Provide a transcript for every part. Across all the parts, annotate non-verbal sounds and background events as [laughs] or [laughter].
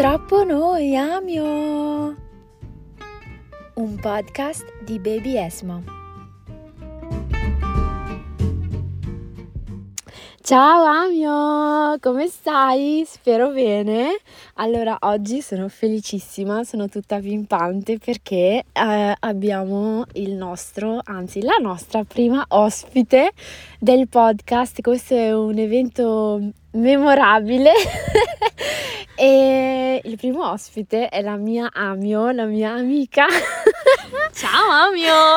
Troppo noi amio. Un podcast di Baby Esmo. Ciao Amio, come stai? Spero bene. Allora, oggi sono felicissima, sono tutta pimpante perché eh, abbiamo il nostro, anzi la nostra prima ospite del podcast. Questo è un evento memorabile [laughs] e il primo ospite è la mia Amio, la mia amica. [laughs] Ciao Amio! [laughs]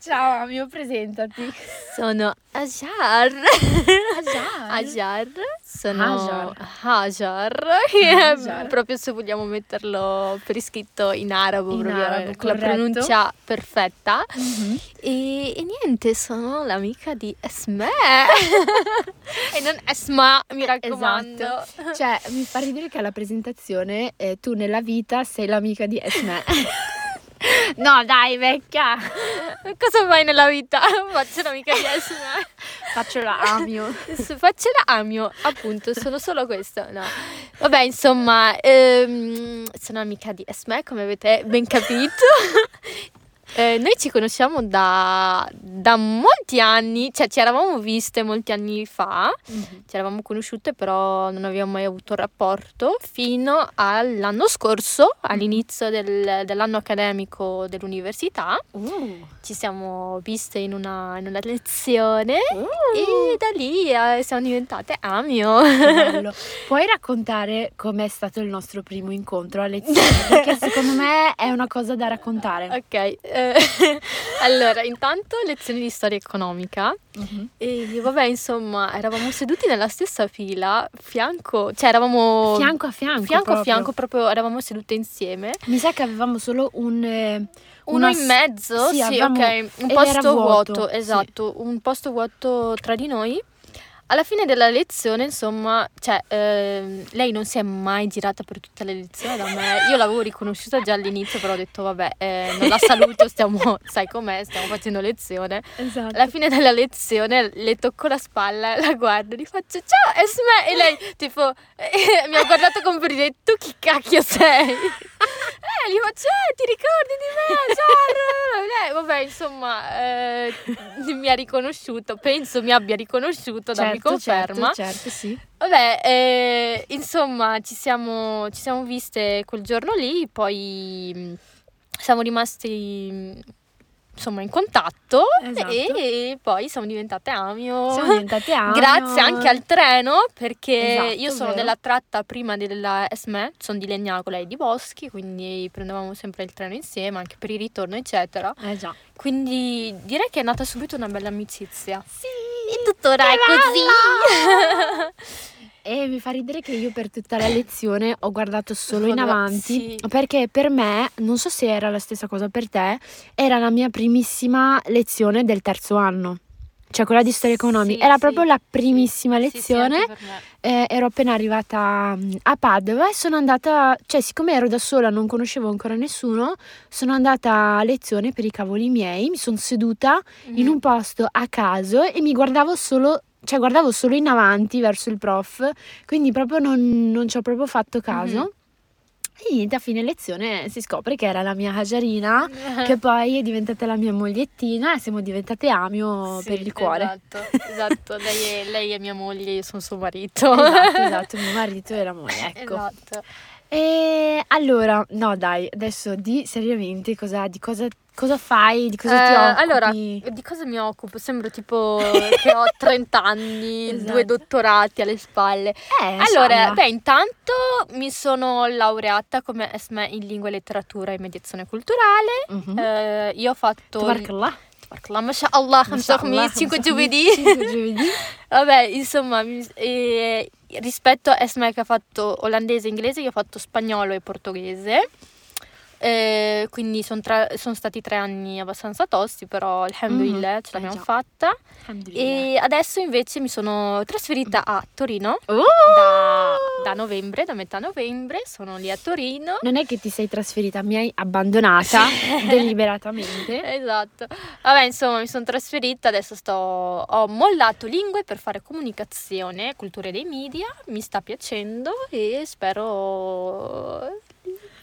Ciao Amio, presentati. Sono Ajar. Ajar. Ajar. Sono Hajar. Proprio se vogliamo metterlo per iscritto in arabo, In proprio arabo, con la corretto. pronuncia perfetta. Mhm. E, e niente, sono l'amica di Esme. [laughs] e non Esma, mi raccomando. Esatto. Cioè, mi fa ridere che alla presentazione eh, tu nella vita sei l'amica di Esme. [laughs] no, dai, vecchia. Cosa fai nella vita? [laughs] Faccio l'amica di Esme. Faccio la Amio. Faccio la amio, appunto, sono solo questo. No. Vabbè, insomma, ehm, sono amica di Esme, come avete ben capito. Eh, noi ci conosciamo da, da molti anni, cioè ci eravamo viste molti anni fa, ci eravamo conosciute però non abbiamo mai avuto rapporto fino all'anno scorso, all'inizio del- dell'anno accademico dell'università. Uh. Ci siamo viste in una, in una lezione Uh. e da lì eh, siamo diventate amio. Che [laughs] bello. Puoi raccontare com'è stato il nostro primo incontro a lezione? Perché secondo me è una cosa da raccontare. Ok, eh, [laughs] allora intanto lezioni di storia economica Mhm. e vabbè insomma eravamo seduti nella stessa fila, fianco, cioè eravamo Fianco a fianco. fianco a proprio. fianco, proprio eravamo sedute insieme. Mi sa che avevamo solo un. eh, Uno una in mezzo, sì, sì, avevamo- ok, un posto vuoto, vuoto, sì. esatto, un posto vuoto tra di noi. Alla fine della lezione, insomma, cioè, ehm, lei non si è mai girata per tutta la lezione da me. Io l'avevo riconosciuta già all'inizio, però ho detto, vabbè, eh, non la saluto, stiamo, [laughs] sai com'è, stiamo facendo lezione. Esatto. Alla fine della lezione le tocco la spalla, la guardo, gli faccio ciao Esme e lei tipo [laughs] mi ha guardato come per dire tu chi cacchio sei? [laughs] Eh, gli faccio eh ti ricordi di me Ciao Lei, vabbè insomma eh, mi ha riconosciuto, penso mi abbia riconosciuto, Certo, conferma. Certo, certo, sì. Vabbè, eh, insomma, ci siamo, ci siamo viste quel giorno lì, poi mh, siamo rimasti mh, insomma in contatto Esatto. e poi siamo diventate amio. Siamo diventate [laughs] amio. Grazie anche al treno perché Esatto, io sono vero. della tratta prima della ESME, sono di Legnaco, lei di Boschi, quindi prendevamo sempre il treno insieme anche per il ritorno eccetera. Eh già. Quindi direi che è nata subito una bella amicizia. Sì. E tuttora è così. [laughs] E mi fa ridere che io per tutta la lezione ho guardato solo in avanti sì. perché per me, non so se era la stessa cosa per te, era la mia primissima lezione del terzo anno. Cioè quella di storia economica. Sì, era sì. proprio la primissima lezione. Eh, ero appena arrivata mm, a Padova e sono andata, cioè siccome ero da sola, non conoscevo ancora nessuno, sono andata a lezione per i cavoli miei, mi sono seduta in Mhm. un posto a caso e mi guardavo solo, cioè guardavo solo in avanti verso il prof, quindi proprio non, non ci ho proprio fatto caso. Mhm. E niente, a fine lezione si scopre che era la mia Hajarina, [laughs] che poi è diventata la mia mogliettina e siamo diventate amio Sì, per il cuore. Esatto, [laughs] esatto. Lei, è, lei è mia moglie, io sono suo marito. Esatto, [laughs] esatto, mio marito e la moglie, ecco. Esatto. E allora, no dai, adesso di seriamente cosa, di cosa, cosa fai, di cosa ti Eh, occupi? allora, di cosa mi occupo? Sembro tipo [laughs] che ho 30 anni, Esatto. due dottorati alle spalle. Eh, Allora, insomma. beh, intanto mi sono laureata come ESME in lingua e letteratura e mediazione culturale. Mhm. Eh, io ho fatto... Tabarakallah. Tabarakallah, mashallah, Mashallah, hamsa 5 hamsa giovedì. khamis, cinque [laughs] giovedì. [laughs] Vabbè, insomma, eh, rispetto a Esme che ha fatto olandese e inglese, io ho fatto spagnolo e portoghese. Eh, quindi sono son stati tre anni abbastanza tosti, però alhamdulillah Mhm, ce l'abbiamo eh fatta. E adesso invece mi sono trasferita a Torino Oh! da, da novembre, da metà novembre, sono lì a Torino. Non è che ti sei trasferita, mi hai abbandonata [laughs] deliberatamente. Esatto. Vabbè, insomma, mi sono trasferita, adesso sto ho mollato lingue per fare comunicazione, culture dei media, mi sta piacendo e spero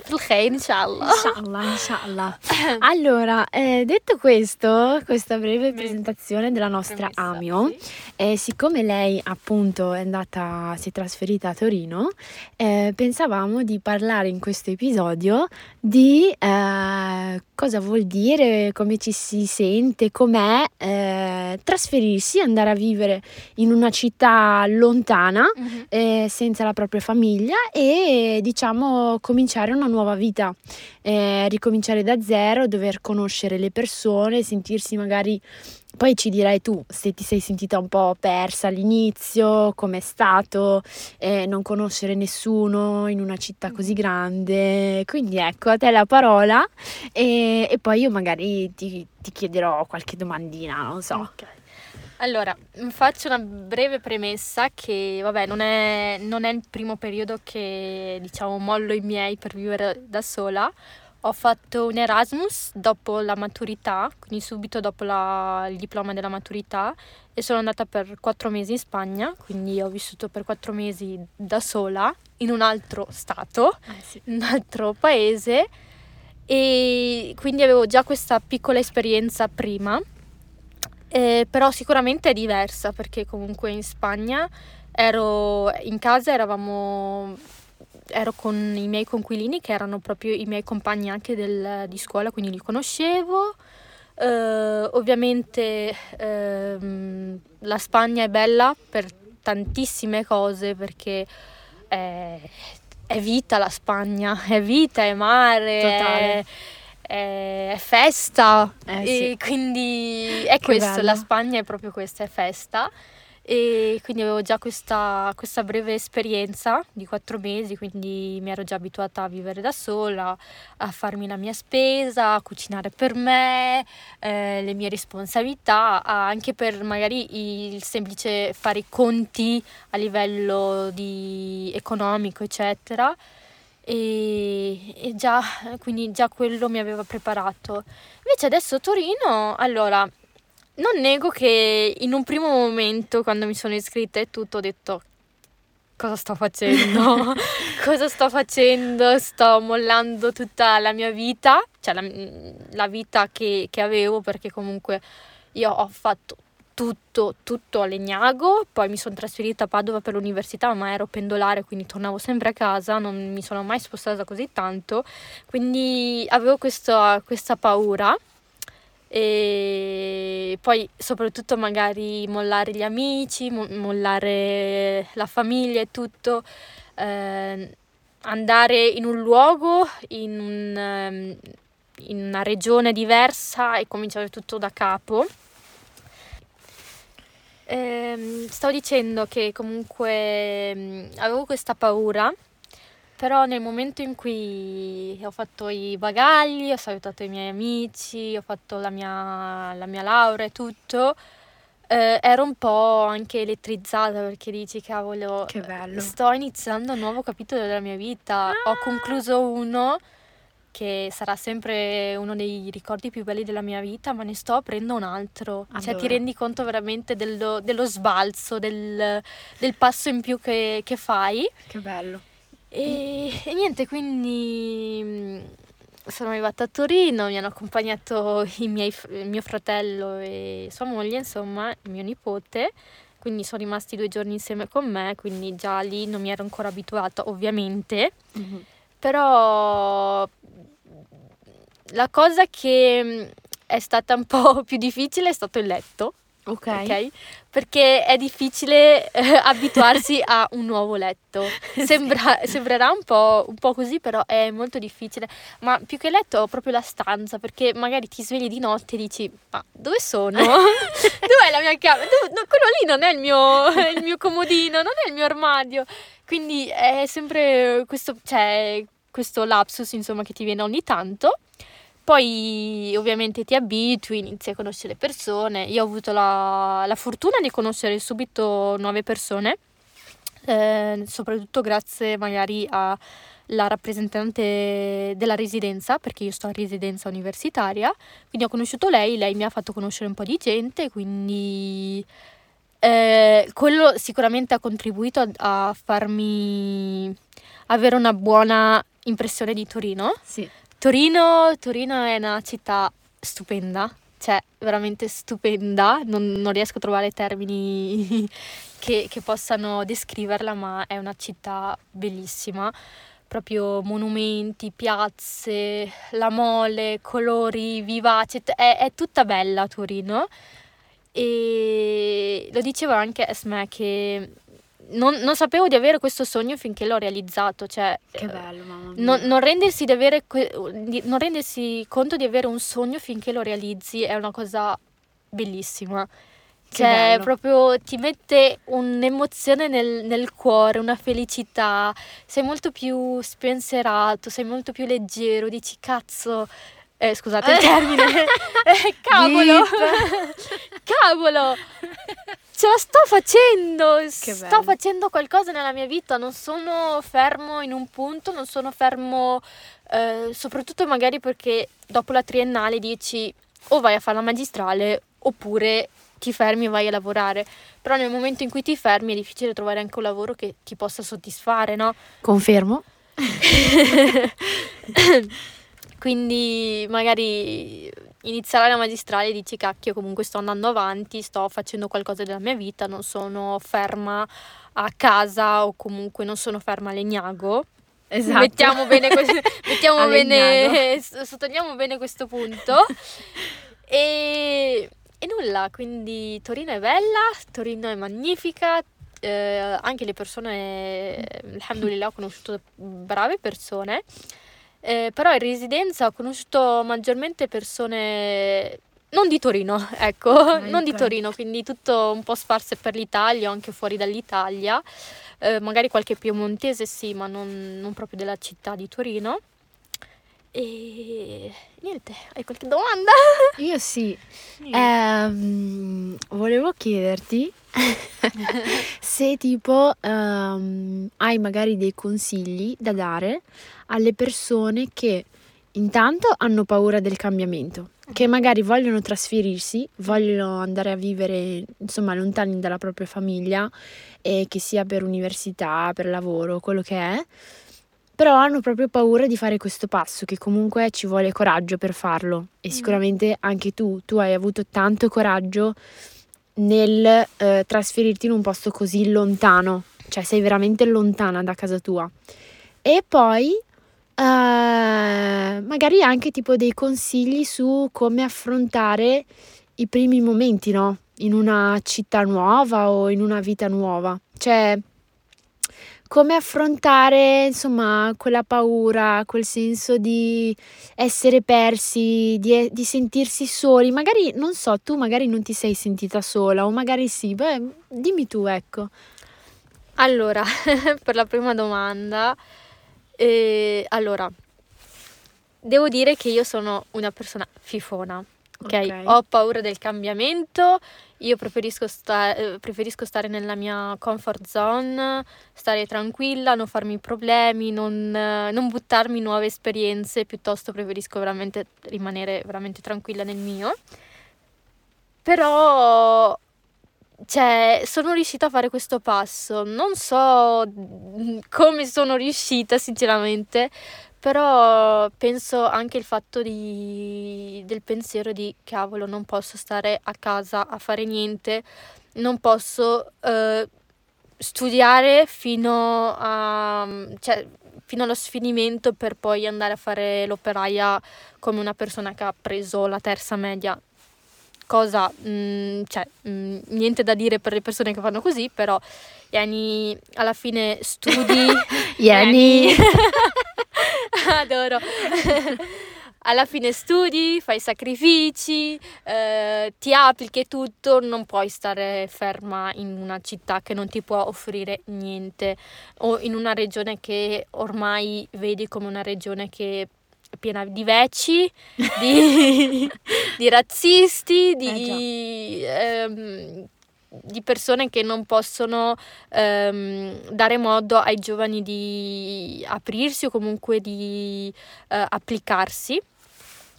il khair, inshallah. Inshallah, inshallah. [coughs] Allora, eh, detto questo, questa breve presentazione della nostra Amio, eh, siccome lei appunto è andata, si è trasferita a Torino, eh, pensavamo di parlare in questo episodio di eh, cosa vuol dire, come ci si sente, com'è eh, trasferirsi, andare a vivere in una città lontana eh, senza la propria famiglia e diciamo cominciare una nuova vita, eh, ricominciare da zero, dover conoscere le persone, sentirsi magari, poi ci dirai tu se ti sei sentita un po' persa all'inizio, com'è stato, eh, non conoscere nessuno in una città così grande, quindi ecco a te la parola e, e poi io magari ti, ti chiederò qualche domandina, non so. Ok. Allora, mm, faccio una breve premessa che, vabbè, non è, non è il primo periodo che, diciamo, mollo i miei per vivere da sola. Ho fatto un Erasmus dopo la maturità, quindi subito dopo la- il diploma della maturità e sono andata per quattro mesi in Spagna, quindi ho vissuto per quattro mesi da sola in un altro stato in un altro paese e quindi avevo già questa piccola esperienza prima, eh, però sicuramente è diversa perché comunque in Spagna ero in casa, eravamo, ero con i miei conquilini che erano proprio i miei compagni anche del- di scuola, quindi li conoscevo. Eh, ovviamente ehm, la Spagna è bella per tantissime cose perché è, è vita la Spagna, [laughs] è vita, è mare, Totale. è, è- festa. Eh, e quindi è Che questo, bello. la Spagna è proprio questa, è festa. E quindi avevo già questa, questa breve esperienza di quattro mesi, quindi mi ero già abituata a vivere da sola, a farmi la mia spesa, a cucinare per me, eh, le mie responsabilità, anche per magari il semplice fare i conti a livello di economico, eccetera. E, e già, quindi già quello mi aveva preparato. Invece adesso Torino, allora, non nego che in un primo momento, quando mi sono iscritta e tutto, ho detto cosa sto facendo? [laughs] cosa sto facendo? Sto mollando tutta la mia vita, cioè la, la vita che, che avevo, perché comunque io ho fatto tutto, tutto a Legnago, poi mi sono trasferita a Padova per l'università, ma ero pendolare, quindi tornavo sempre a casa, non mi sono mai spostata così tanto, quindi avevo questo- questa paura e poi soprattutto magari mollare gli amici, mo- mollare la famiglia e tutto, eh, andare in un luogo, in, un, ehm, in una regione diversa e cominciare tutto da capo. Ehm, stavo dicendo che comunque mm, avevo questa paura, però nel momento in cui ho fatto i bagagli, ho salutato i miei amici, ho fatto la mia, la mia laurea e tutto, eh, ero un po' anche elettrizzata perché dici, cavolo, Che bello. sto iniziando un nuovo capitolo della mia vita. Ho concluso uno che sarà sempre uno dei ricordi più belli della mia vita, ma ne sto aprendo un altro. Cioè, ti Allora. rendi conto veramente dello, dello sbalzo, del, del passo in più che, che fai. Che bello. E, e niente, quindi mm, sono arrivata a Torino, mi hanno accompagnato i miei mio fratello e sua moglie, insomma, mio nipote. Quindi sono rimasti due giorni insieme con me, quindi già lì non mi ero ancora abituata, ovviamente. Però la cosa che mm, è stata un po' [laughs] più difficile è stato il letto, Ok. ok? Perché è difficile eh, abituarsi a un nuovo letto. [laughs] Sembra- sembrerà un po', un po' così, però è molto difficile. Ma più che letto ho proprio la stanza, perché magari ti svegli di notte e dici, ma dove sono? [laughs] Dov'è la mia camera? Dove- no, quello lì non è il mio, il mio comodino, non è il mio armadio. Quindi è sempre questo, cioè, questo lapsus insomma che ti viene ogni tanto. Poi ovviamente ti abitui, inizi a conoscere le persone. Io ho avuto la, la fortuna di conoscere subito nuove persone, eh, soprattutto grazie magari alla rappresentante della residenza, perché io sto in residenza universitaria, quindi ho conosciuto lei, lei mi ha fatto conoscere un po' di gente, quindi eh, quello sicuramente ha contribuito a, a farmi avere una buona impressione di Torino. Sì. Torino, Torino è una città stupenda, cioè veramente stupenda, non, non riesco a trovare termini [laughs] che, che, possano descriverla, ma è una città bellissima, proprio monumenti, piazze, la mole, colori vivaci, è, è tutta bella Torino. E lo diceva anche Esme che non, non, sapevo di avere questo sogno finché l'ho realizzato, cioè che bello, mamma mia. Non, non, rendersi avere, non, rendersi conto di avere un sogno finché lo realizzi è una cosa bellissima. Cioè, proprio ti mette un'emozione nel, nel, cuore, una felicità, sei molto più spensierato, sei molto più leggero, dici cazzo, eh, scusate il [laughs] termine, [laughs] eh, cavolo, [laughs] cavolo, ce la sto facendo, sto facendo qualcosa nella mia vita, non sono fermo in un punto, non sono fermo eh, soprattutto magari perché dopo la triennale dici o vai a fare la magistrale oppure ti fermi e vai a lavorare. Però nel momento in cui ti fermi è difficile trovare anche un lavoro che ti possa soddisfare, no? Confermo. [laughs] Quindi magari iniziare la magistrale e dici cacchio comunque sto andando avanti, sto facendo qualcosa della mia vita, non sono ferma a casa o comunque non sono ferma a Legnago. Esatto. Mettiamo bene, que- [laughs] mettiamo bene [laughs] sottolineiamo bene questo punto. [laughs] e, e nulla, quindi Torino è bella, Torino è magnifica, eh, anche le persone, alhamdulillah, ho conosciuto brave persone. Eh, però in residenza ho conosciuto maggiormente persone non di Torino, [laughs] ecco, ah, non di Torino, quindi tutto un po' sparse per l'Italia o anche fuori dall'Italia, eh, magari qualche piemontese sì, ma non, non, proprio della città di Torino. E niente, hai qualche domanda? [laughs] Io sì. Eh, volevo chiederti [laughs] se tipo um, hai magari dei consigli da dare alle persone che intanto hanno paura del cambiamento, che magari vogliono trasferirsi, vogliono andare a vivere insomma lontani dalla propria famiglia, e che sia per università, per lavoro, quello che è, però hanno proprio paura di fare questo passo, che comunque ci vuole coraggio per farlo e mm. sicuramente anche tu, tu hai avuto tanto coraggio nel eh, trasferirti in un posto così lontano, cioè sei veramente lontana da casa tua. E poi eh, magari anche tipo dei consigli su come affrontare i primi momenti, no? In una città nuova o in una vita nuova. Cioè, come affrontare, insomma, quella paura, quel senso di essere persi, di, di, sentirsi soli. Magari, non so, tu magari non ti sei sentita sola o magari sì, beh, dimmi tu, ecco. Allora, [laughs] per la prima domanda, eh, allora, devo dire che io sono una persona fifona. Okay? ok, ho paura del cambiamento, io preferisco, sta- eh, preferisco stare nella mia comfort zone, stare tranquilla, non farmi problemi, non, non buttarmi nuove esperienze, piuttosto preferisco veramente rimanere veramente tranquilla nel mio. Però cioè, sono riuscita a fare questo passo. Non so come sono riuscita, sinceramente, però penso anche il fatto di, del pensiero di cavolo, non posso stare a casa a fare niente, non posso eh, studiare fino, a, cioè, fino allo sfinimento per poi andare a fare l'operaia come una persona che ha preso la terza media cosa, mh, mm, cioè, mh, mm, niente da dire per le persone che fanno così, però Yani alla fine studi. [laughs] Yani. [laughs] [laughs] Adoro. [laughs] alla fine studi, fai sacrifici, eh, ti applichi e tutto, non puoi stare ferma in una città che non ti può offrire niente o in una regione che ormai vedi come una regione che è piena di vecchi, di, [laughs] di razzisti, di, eh ehm, di persone che non possono ehm, dare modo ai giovani di aprirsi o comunque di eh, applicarsi.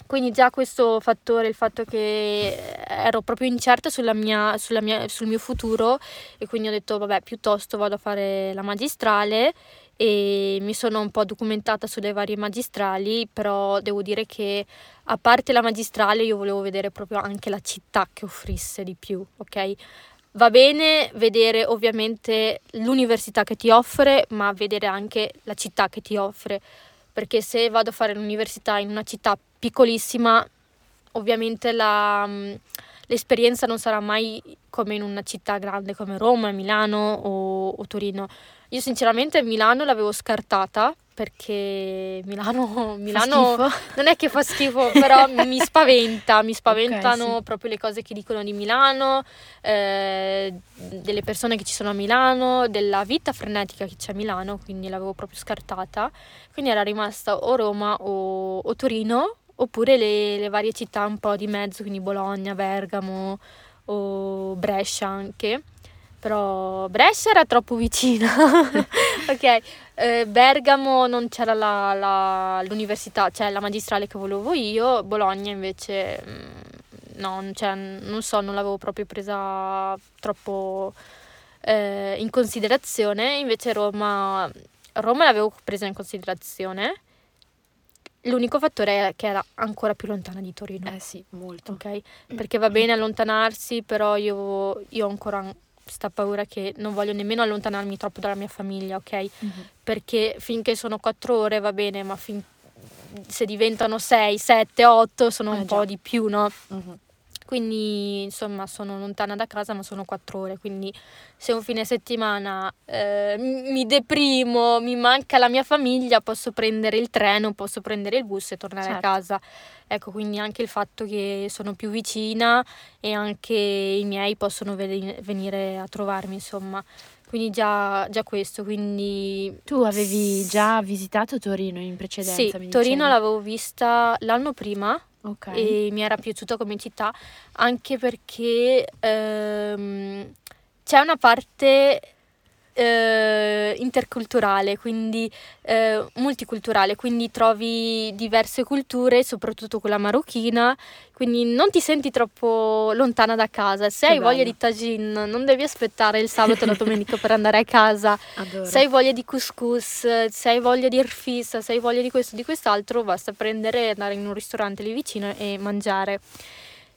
Quindi già questo fattore, il fatto che ero proprio incerta sulla mia, sulla mia, sul mio futuro e quindi ho detto vabbè piuttosto vado a fare la magistrale e mi sono un po' documentata sulle varie magistrali, però devo dire che a parte la magistrale io volevo vedere proprio anche la città che offrisse di più, ok? Va bene vedere ovviamente l'università che ti offre, ma vedere anche la città che ti offre, perché se vado a fare l'università in una città piccolissima, ovviamente la, mm, l'esperienza non sarà mai come in una città grande come Roma, Milano o, o Torino. Io sinceramente Milano l'avevo scartata perché Milano, [laughs] Milano non è che fa schifo, però [laughs] mi spaventa, mi spaventano okay, sì. proprio le cose che dicono di Milano, eh, delle persone che ci sono a Milano, della vita frenetica che c'è a Milano, quindi l'avevo proprio scartata. Quindi era rimasta o Roma o, o Torino, oppure le, le varie città un po' di mezzo, quindi Bologna, Bergamo o Brescia anche però Brescia era troppo vicina. [laughs] ok, eh, Bergamo non c'era la, la, l'università, cioè la magistrale che volevo io, Bologna invece mm, no, cioè, non so, non l'avevo proprio presa troppo eh, in considerazione, invece Roma, Roma l'avevo presa in considerazione. L'unico fattore è che era ancora più lontana di Torino. Eh sì, molto. Ok, perché va bene allontanarsi, però io, io ho ancora questa paura che non voglio nemmeno allontanarmi troppo dalla mia famiglia, ok? Mm-hmm. Perché finché sono quattro ore va bene, ma fin- se diventano sei, sette, otto sono eh un già. po' di più, no? Mm-hmm. Quindi insomma sono lontana da casa ma sono quattro ore, quindi se un fine settimana eh, mi deprimo, mi manca la mia famiglia, posso prendere il treno, posso prendere il bus e tornare certo. a casa. Ecco, quindi anche il fatto che sono più vicina e anche i miei possono venire a trovarmi, insomma. Quindi già, già questo, quindi... Tu avevi già visitato Torino in precedenza? Sì, Torino dicevi. l'avevo vista l'anno prima okay. e mi era piaciuta come città anche perché ehm, c'è una parte eh, interculturale, quindi eh, multiculturale, quindi trovi diverse culture, soprattutto quella marocchina, quindi non ti senti troppo lontana da casa. Se che hai bello. voglia di tagine, non devi aspettare il sabato e la domenica per andare a casa. Adoro. Se hai voglia di couscous, se hai voglia di erfissa, se hai voglia di questo o di quest'altro, basta prendere, andare in un ristorante lì vicino e mangiare.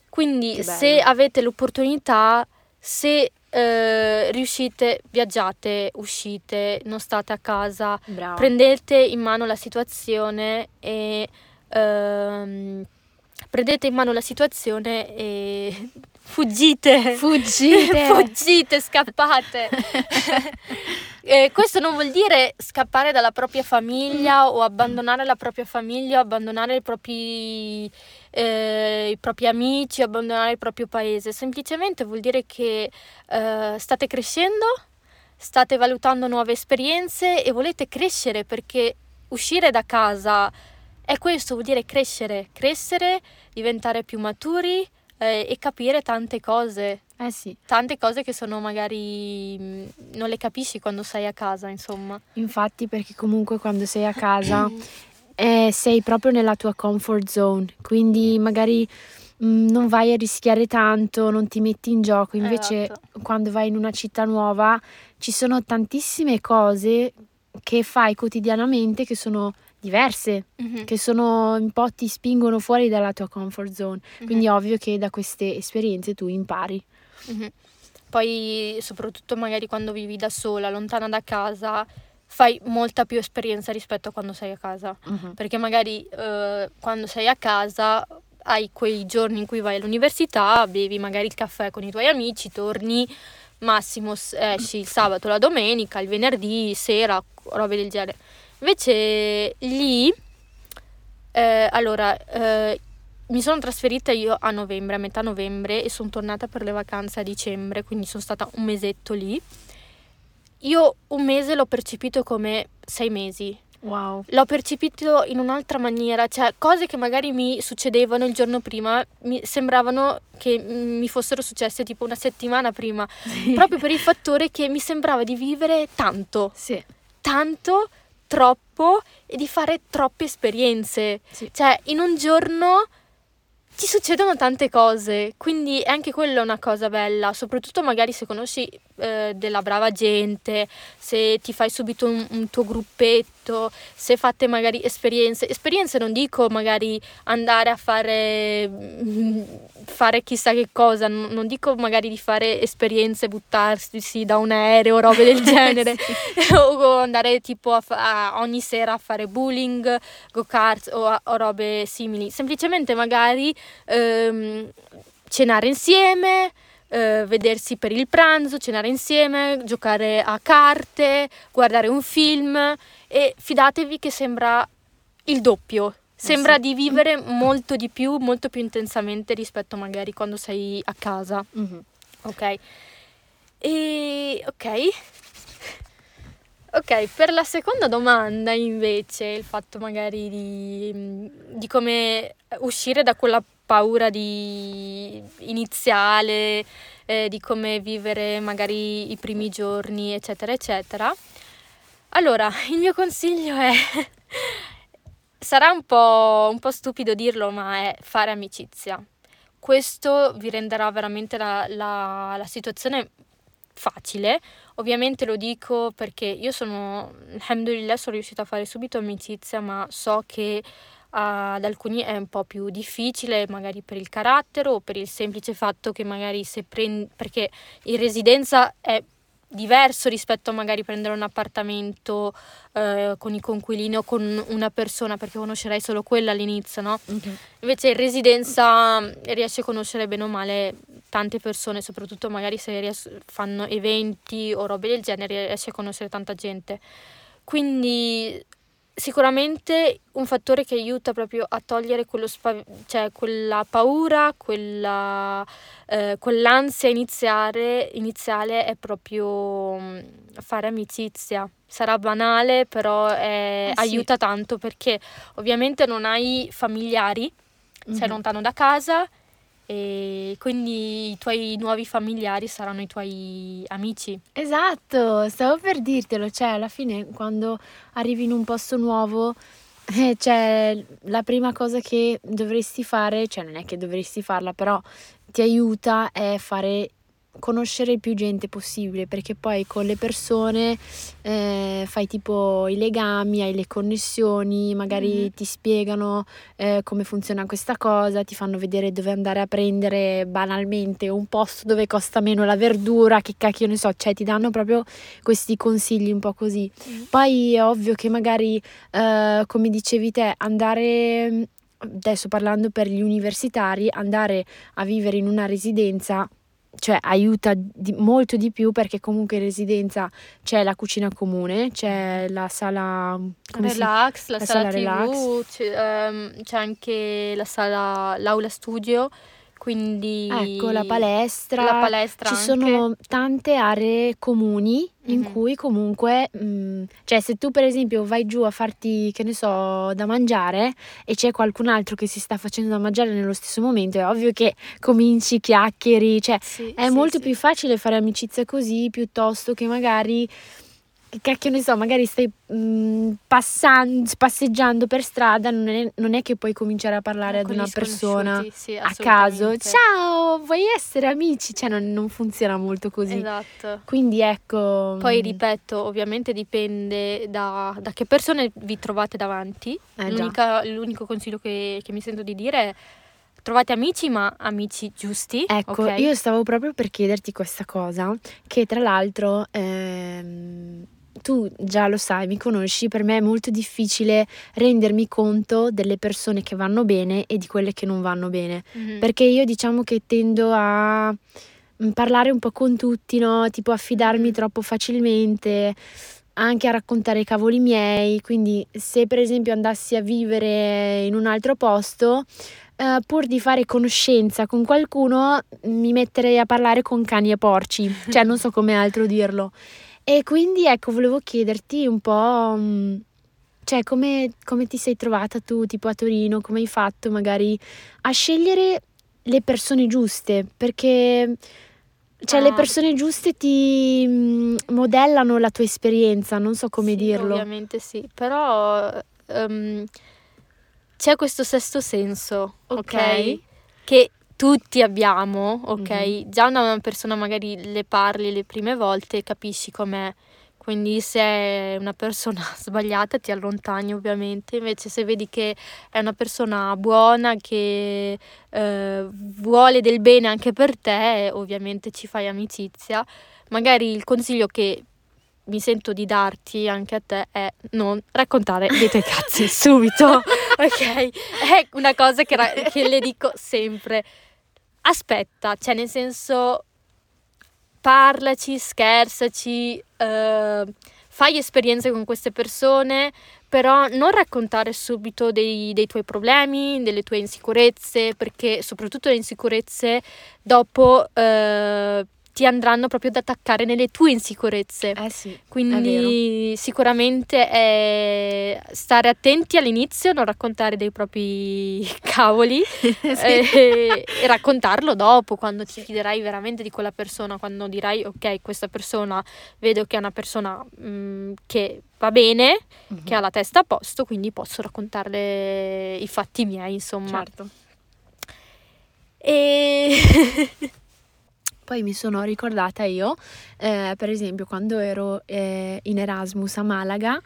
Quindi se avete l'opportunità, se eh, riuscite, viaggiate, uscite, non state a casa, Bravo. prendete in mano la situazione e ehm, prendete in mano la situazione e [laughs] fuggite, fuggite, [laughs] fuggite, scappate. [laughs] eh, questo non vuol dire scappare dalla propria famiglia o abbandonare la propria famiglia o abbandonare i propri eh, i propri amici, abbandonare il proprio paese, semplicemente vuol dire che eh, state crescendo, state valutando nuove esperienze e volete crescere perché uscire da casa è questo, vuol dire crescere, crescere, diventare più maturi eh, e capire tante cose. Eh sì. Tante cose che sono magari mm, non le capisci quando sei a casa, insomma. Infatti, perché comunque quando sei a casa [coughs] eh, sei proprio nella tua comfort zone, quindi magari mh, mm, non vai a rischiare tanto, non ti metti in gioco, invece esatto. quando vai in una città nuova ci sono tantissime cose che fai quotidianamente che sono diverse, mm-hmm. che sono un po' ti spingono fuori dalla tua comfort zone, mm-hmm. quindi è ovvio che da queste esperienze tu impari. Mm-hmm. Poi soprattutto magari quando vivi da sola, lontana da casa, fai molta più esperienza rispetto a quando sei a casa. Uh-huh. Perché magari uh, quando sei a casa hai quei giorni in cui vai all'università, bevi magari il caffè con i tuoi amici, torni, massimo esci il sabato, la domenica, il venerdì, sera, robe del genere. Invece lì Eh, allora, eh, mi sono trasferita io a novembre, a metà novembre, e sono tornata per le vacanze a dicembre, quindi sono stata un mesetto lì. Io un mese l'ho percepito come sei mesi. Wow. L'ho percepito in un'altra maniera, cioè cose che magari mi succedevano il giorno prima mi sembravano che mi fossero successe tipo una settimana prima, Sì. proprio per il fattore che mi sembrava di vivere tanto, Sì. tanto, troppo e di fare troppe esperienze. Sì. Cioè, in un giorno ti succedono tante cose, quindi anche quello è una cosa bella, soprattutto magari se conosci eh, della brava gente, se ti fai subito un, un tuo gruppetto, se fate magari esperienze, esperienze non dico magari andare a fare, mm, fare chissà che cosa, non, non dico magari di fare esperienze, buttarsi da un aereo o robe del [laughs] genere, [laughs] o andare tipo a a ogni sera a fare bowling, go-kart o, a- o robe simili, semplicemente magari ehm, cenare insieme, eh, vedersi per il pranzo, cenare insieme, giocare a carte, guardare un film e fidatevi che sembra il doppio. Sembra sì. di vivere molto di più, molto più intensamente rispetto magari quando sei a casa, Mhm. ok? E ok. Ok, per la seconda domanda invece, il fatto magari di, di come uscire da quella paura di iniziale, eh, di come vivere magari i primi giorni, eccetera, eccetera. Allora, [laughs] il mio consiglio è, [laughs] sarà un po', un po' stupido dirlo, ma è fare amicizia. Questo vi renderà veramente la, la- la situazione facile. Ovviamente lo dico perché io sono, alhamdulillah, sono riuscita a fare subito amicizia, ma so che ad alcuni è un po' più difficile, magari per il carattere o per il semplice fatto che magari se prendi, perché in residenza è diverso rispetto a magari prendere un appartamento eh, con i conquilini o con una persona, perché conoscerai solo quella all'inizio, no? Mhm. Invece in residenza mm, riesci a conoscere bene o male tante persone, soprattutto magari se ries- fanno eventi o robe del genere, riesci a conoscere tanta gente. Quindi sicuramente un fattore che aiuta proprio a togliere quello spav- cioè quella paura, quella, eh, quell'ansia iniziare, iniziale è proprio mm, fare amicizia. Sarà banale, però è- Eh sì. aiuta tanto perché ovviamente non hai familiari, sei Mhm. lontano da casa e quindi i tuoi nuovi familiari saranno i tuoi amici. Esatto, stavo per dirtelo, cioè alla fine quando arrivi in un posto nuovo, [laughs] eh, cioè la prima cosa che dovresti fare, cioè non è che dovresti farla, però ti aiuta è fare conoscere più gente possibile, perché poi con le persone eh, fai tipo i legami, hai le connessioni, magari Mhm. ti spiegano eh, come funziona questa cosa, ti fanno vedere dove andare a prendere banalmente un posto dove costa meno la verdura, che cacchio ne so, cioè ti danno proprio questi consigli un po' così. Poi è ovvio che magari, eh, come dicevi te, andare, adesso parlando per gli universitari, andare a vivere in una residenza, cioè aiuta di- molto di più perché comunque in residenza c'è la cucina comune, c'è la sala... come si- Relax, la, la sala, sala TV, c'è, ehm, c'è anche la sala, l'aula studio, quindi Ecco, la palestra. la palestra Ci anche. sono tante aree comuni in Mhm. cui comunque, mm, cioè se tu per esempio vai giù a farti, che ne so, da mangiare e c'è qualcun altro che si sta facendo da mangiare nello stesso momento, è ovvio che cominci, chiacchieri, cioè Sì, è sì, molto sì. più facile fare amicizia così piuttosto che magari, che cacchio ne so, magari stai mm, passan- passeggiando per strada, non è, non è che puoi cominciare a parlare ad Con una persona sì, a caso. Ciao, vuoi essere amici? Cioè non, non funziona molto così. Esatto. Quindi ecco... Poi mm, ripeto, ovviamente dipende da, da che persone vi trovate davanti. Eh, l'unico consiglio che, che mi sento di dire è trovate amici, ma amici giusti. Ecco, ok? io stavo proprio per chiederti questa cosa, che tra l'altro ehm, tu già lo sai, mi conosci, per me è molto difficile rendermi conto delle persone che vanno bene e di quelle che non vanno bene, Mhm. perché io diciamo che tendo a mm, parlare un po' con tutti, no? Tipo a fidarmi Mhm. troppo facilmente. anche a raccontare i cavoli miei, quindi se per esempio andassi a vivere in un altro posto, eh, pur di fare conoscenza con qualcuno, mi metterei a parlare con cani e porci, [laughs] cioè non so come altro dirlo. E quindi ecco, volevo chiederti un po', mm, cioè come, come ti sei trovata tu, tipo a Torino, come hai fatto magari a scegliere le persone giuste, perché cioè, le Ah. persone giuste ti mm, modellano la tua esperienza, non so come Sì, dirlo. Ovviamente sì, però ehm, c'è questo sesto senso, ok? Ok. Che tutti abbiamo, ok? Mhm. Già una persona magari le parli le prime volte e capisci com'è. Quindi se è una persona [laughs] sbagliata ti allontani ovviamente, invece se vedi che è una persona buona, che eh, vuole del bene anche per te, ovviamente ci fai amicizia. Magari il consiglio che mi sento di darti anche a te è non raccontare dei tuoi cazzi [laughs] subito, ok? È una cosa che, ra- che le dico sempre. Aspetta, cioè nel senso parlaci, scherzaci, eh, fai esperienze con queste persone, però non raccontare subito dei, dei tuoi problemi, delle tue insicurezze, perché soprattutto le insicurezze dopo eh, ti andranno proprio ad attaccare nelle tue insicurezze. Eh sì, Quindi sicuramente è stare attenti all'inizio, non raccontare dei propri [laughs] cavoli [laughs] e, e raccontarlo dopo, quando ti fiderai veramente di quella persona, quando dirai ok, questa persona vedo che è una persona mm, che va bene, che ha la testa a posto, quindi posso raccontarle i fatti miei, insomma. certo. E [laughs] Poi mi sono ricordata io, eh, per esempio, quando ero eh, in Erasmus a Malaga,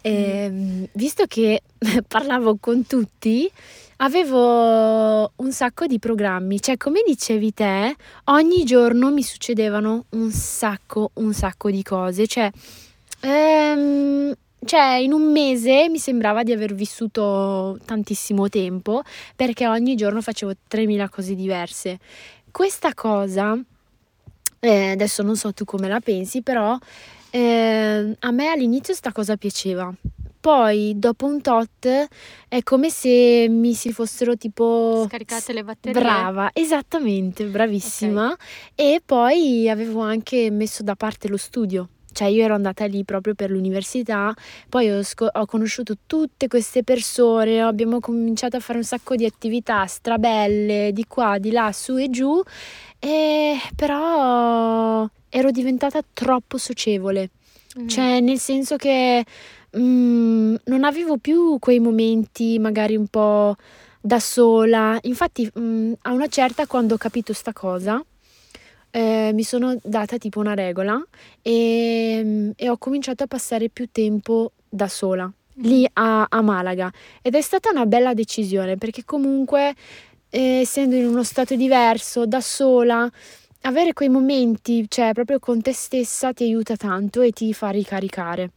ehm, visto che [laughs] parlavo con tutti, avevo un sacco di programmi. Cioè, come dicevi te, ogni giorno mi succedevano un sacco, un sacco di cose. Cioè, ehm, cioè, in un mese mi sembrava di aver vissuto tantissimo tempo perché ogni giorno facevo 3000 cose diverse. Questa cosa, eh, adesso non so tu come la pensi, però eh, a me all'inizio sta cosa piaceva. Poi, dopo un tot, è come se mi si fossero tipo... scaricate le batterie. Brava, esattamente, bravissima. E poi avevo anche messo da parte lo studio. Cioè io ero andata lì proprio per l'università, poi ho, sco- ho conosciuto tutte queste persone, abbiamo cominciato a fare un sacco di attività strabelle di qua, di là, su e giù, e però ero diventata troppo socievole. Mm. Cioè, nel senso che mm, non avevo più quei momenti magari un po' da sola. Infatti, mm, a una certa, quando ho capito sta cosa, eh, mi sono data tipo una regola e, mm, e ho cominciato a passare più tempo da sola lì a, a Malaga. Ed è stata una bella decisione perché comunque eh, essendo in uno stato diverso, da sola, avere quei momenti, cioè proprio con te stessa, ti aiuta tanto e ti fa ricaricare.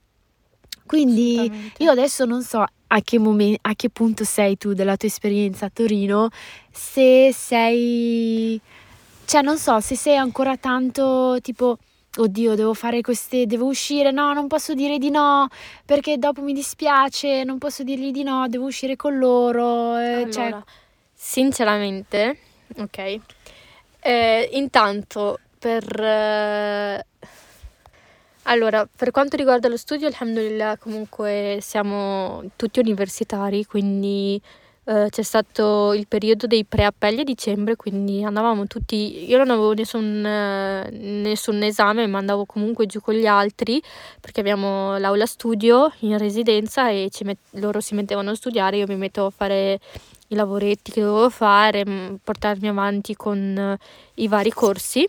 Quindi io adesso non so a che, momen- a che punto sei tu della tua esperienza a Torino, se sei, cioè non so, se sei ancora tanto tipo, oddio, devo fare queste, devo uscire, no, non posso dire di no, perché dopo mi dispiace, non posso dirgli di no, devo uscire con loro, eh, cioè, Allora, sinceramente, ok. Eh, intanto, per... eh, allora, per quanto riguarda lo studio, alhamdulillah, comunque siamo tutti universitari, quindi eh, c'è stato il periodo dei preappelli a dicembre, quindi andavamo tutti, io non avevo nessun, eh, nessun esame, ma andavo comunque giù con gli altri, perché abbiamo l'aula studio in residenza e ci met- loro si mettevano a studiare, io mi mettevo a fare i lavoretti che dovevo fare, mh, portarmi avanti con eh, i vari corsi.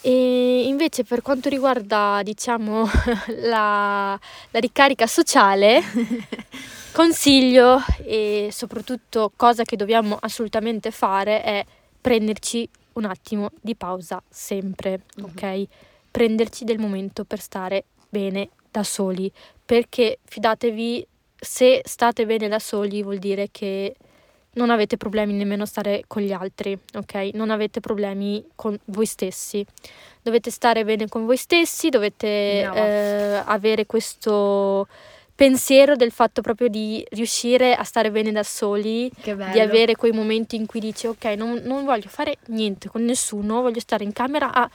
E invece per quanto riguarda, diciamo, [laughs] la, la ricarica sociale, [laughs] consiglio e soprattutto cosa che dobbiamo assolutamente fare è prenderci un attimo di pausa sempre, Mhm. ok? Prenderci del momento per stare bene da soli, perché fidatevi, se state bene da soli vuol dire che non avete problemi nemmeno stare con gli altri, ok? Non avete problemi con voi stessi. Dovete stare bene con voi stessi, dovete Brava. eh, avere questo pensiero del fatto proprio di riuscire a stare bene da soli, di avere quei momenti in cui dici ok, non, non voglio fare niente con nessuno, voglio stare in camera a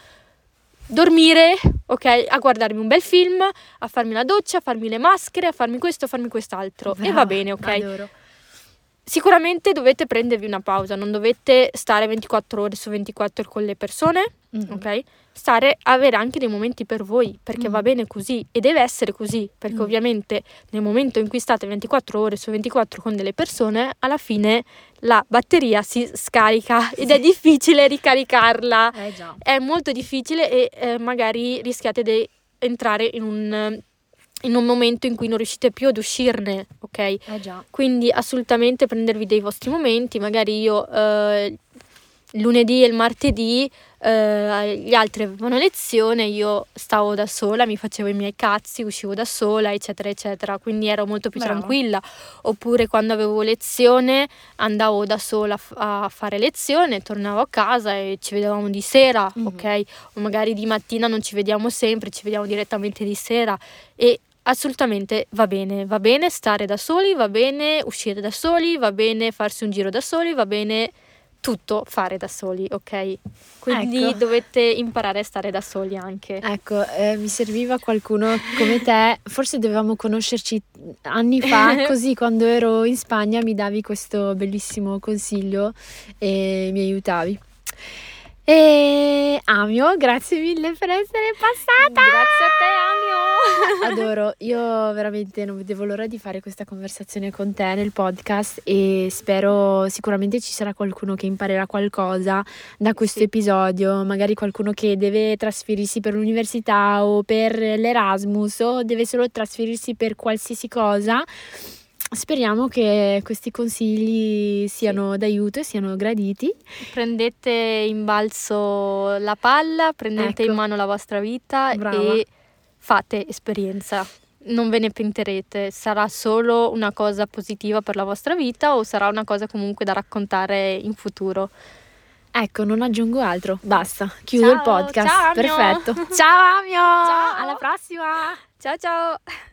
dormire, ok, a guardarmi un bel film, a farmi la doccia, a farmi le maschere, a farmi questo, a farmi quest'altro. e Brava, va bene, ok? Adoro. Sicuramente dovete prendervi una pausa, non dovete stare 24 ore su 24 con le persone, Mhm. ok? Stare, avere anche dei momenti per voi, perché va Mhm. bene così e deve essere così, perché Mm. ovviamente nel momento in cui state 24 ore su 24 con delle persone, alla fine la batteria si scarica [laughs] ed è difficile ricaricarla. Eh. È molto difficile e eh, magari rischiate di entrare in un, in un momento in cui non riuscite più ad uscirne, ok? Eh. Quindi assolutamente prendervi dei vostri momenti, magari io eh, lunedì e il martedì eh, gli altri avevano lezione, io stavo da sola, mi facevo i miei cazzi, uscivo da sola, eccetera, eccetera, quindi ero molto più Brava. tranquilla. Oppure quando avevo lezione andavo da sola a f- a fare lezione, tornavo a casa e ci vedevamo di sera, Mhm. ok? O magari di mattina non ci vediamo sempre, ci vediamo direttamente di sera e assolutamente va bene, va bene stare da soli, va bene uscire da soli, va bene farsi un giro da soli, va bene tutto fare da soli, ok? Quindi Ecco. dovete imparare a stare da soli anche. Ecco, eh, mi serviva qualcuno come te, forse dovevamo conoscerci anni fa, [laughs] così quando ero in Spagna mi davi questo bellissimo consiglio e mi aiutavi. E Amio, grazie mille per essere passata. Grazie a te, Amio. [laughs] Adoro, io veramente non vedevo l'ora di fare questa conversazione con te nel podcast e spero sicuramente ci sarà qualcuno che imparerà qualcosa da questo Sì. episodio, magari qualcuno che deve trasferirsi per l'università o per l'Erasmus o deve solo trasferirsi per qualsiasi cosa. Speriamo che questi consigli siano d'aiuto e siano graditi. Prendete in balzo la palla, prendete Ecco. in mano la vostra vita Brava. e fate esperienza. Non ve ne pentirete, sarà solo una cosa positiva per la vostra vita o sarà una cosa comunque da raccontare in futuro. Ecco, non aggiungo altro, basta, chiudo il Ciao, podcast. ciao. Perfetto. [laughs] Ciao Amio, Ciao. alla prossima. Ciao ciao!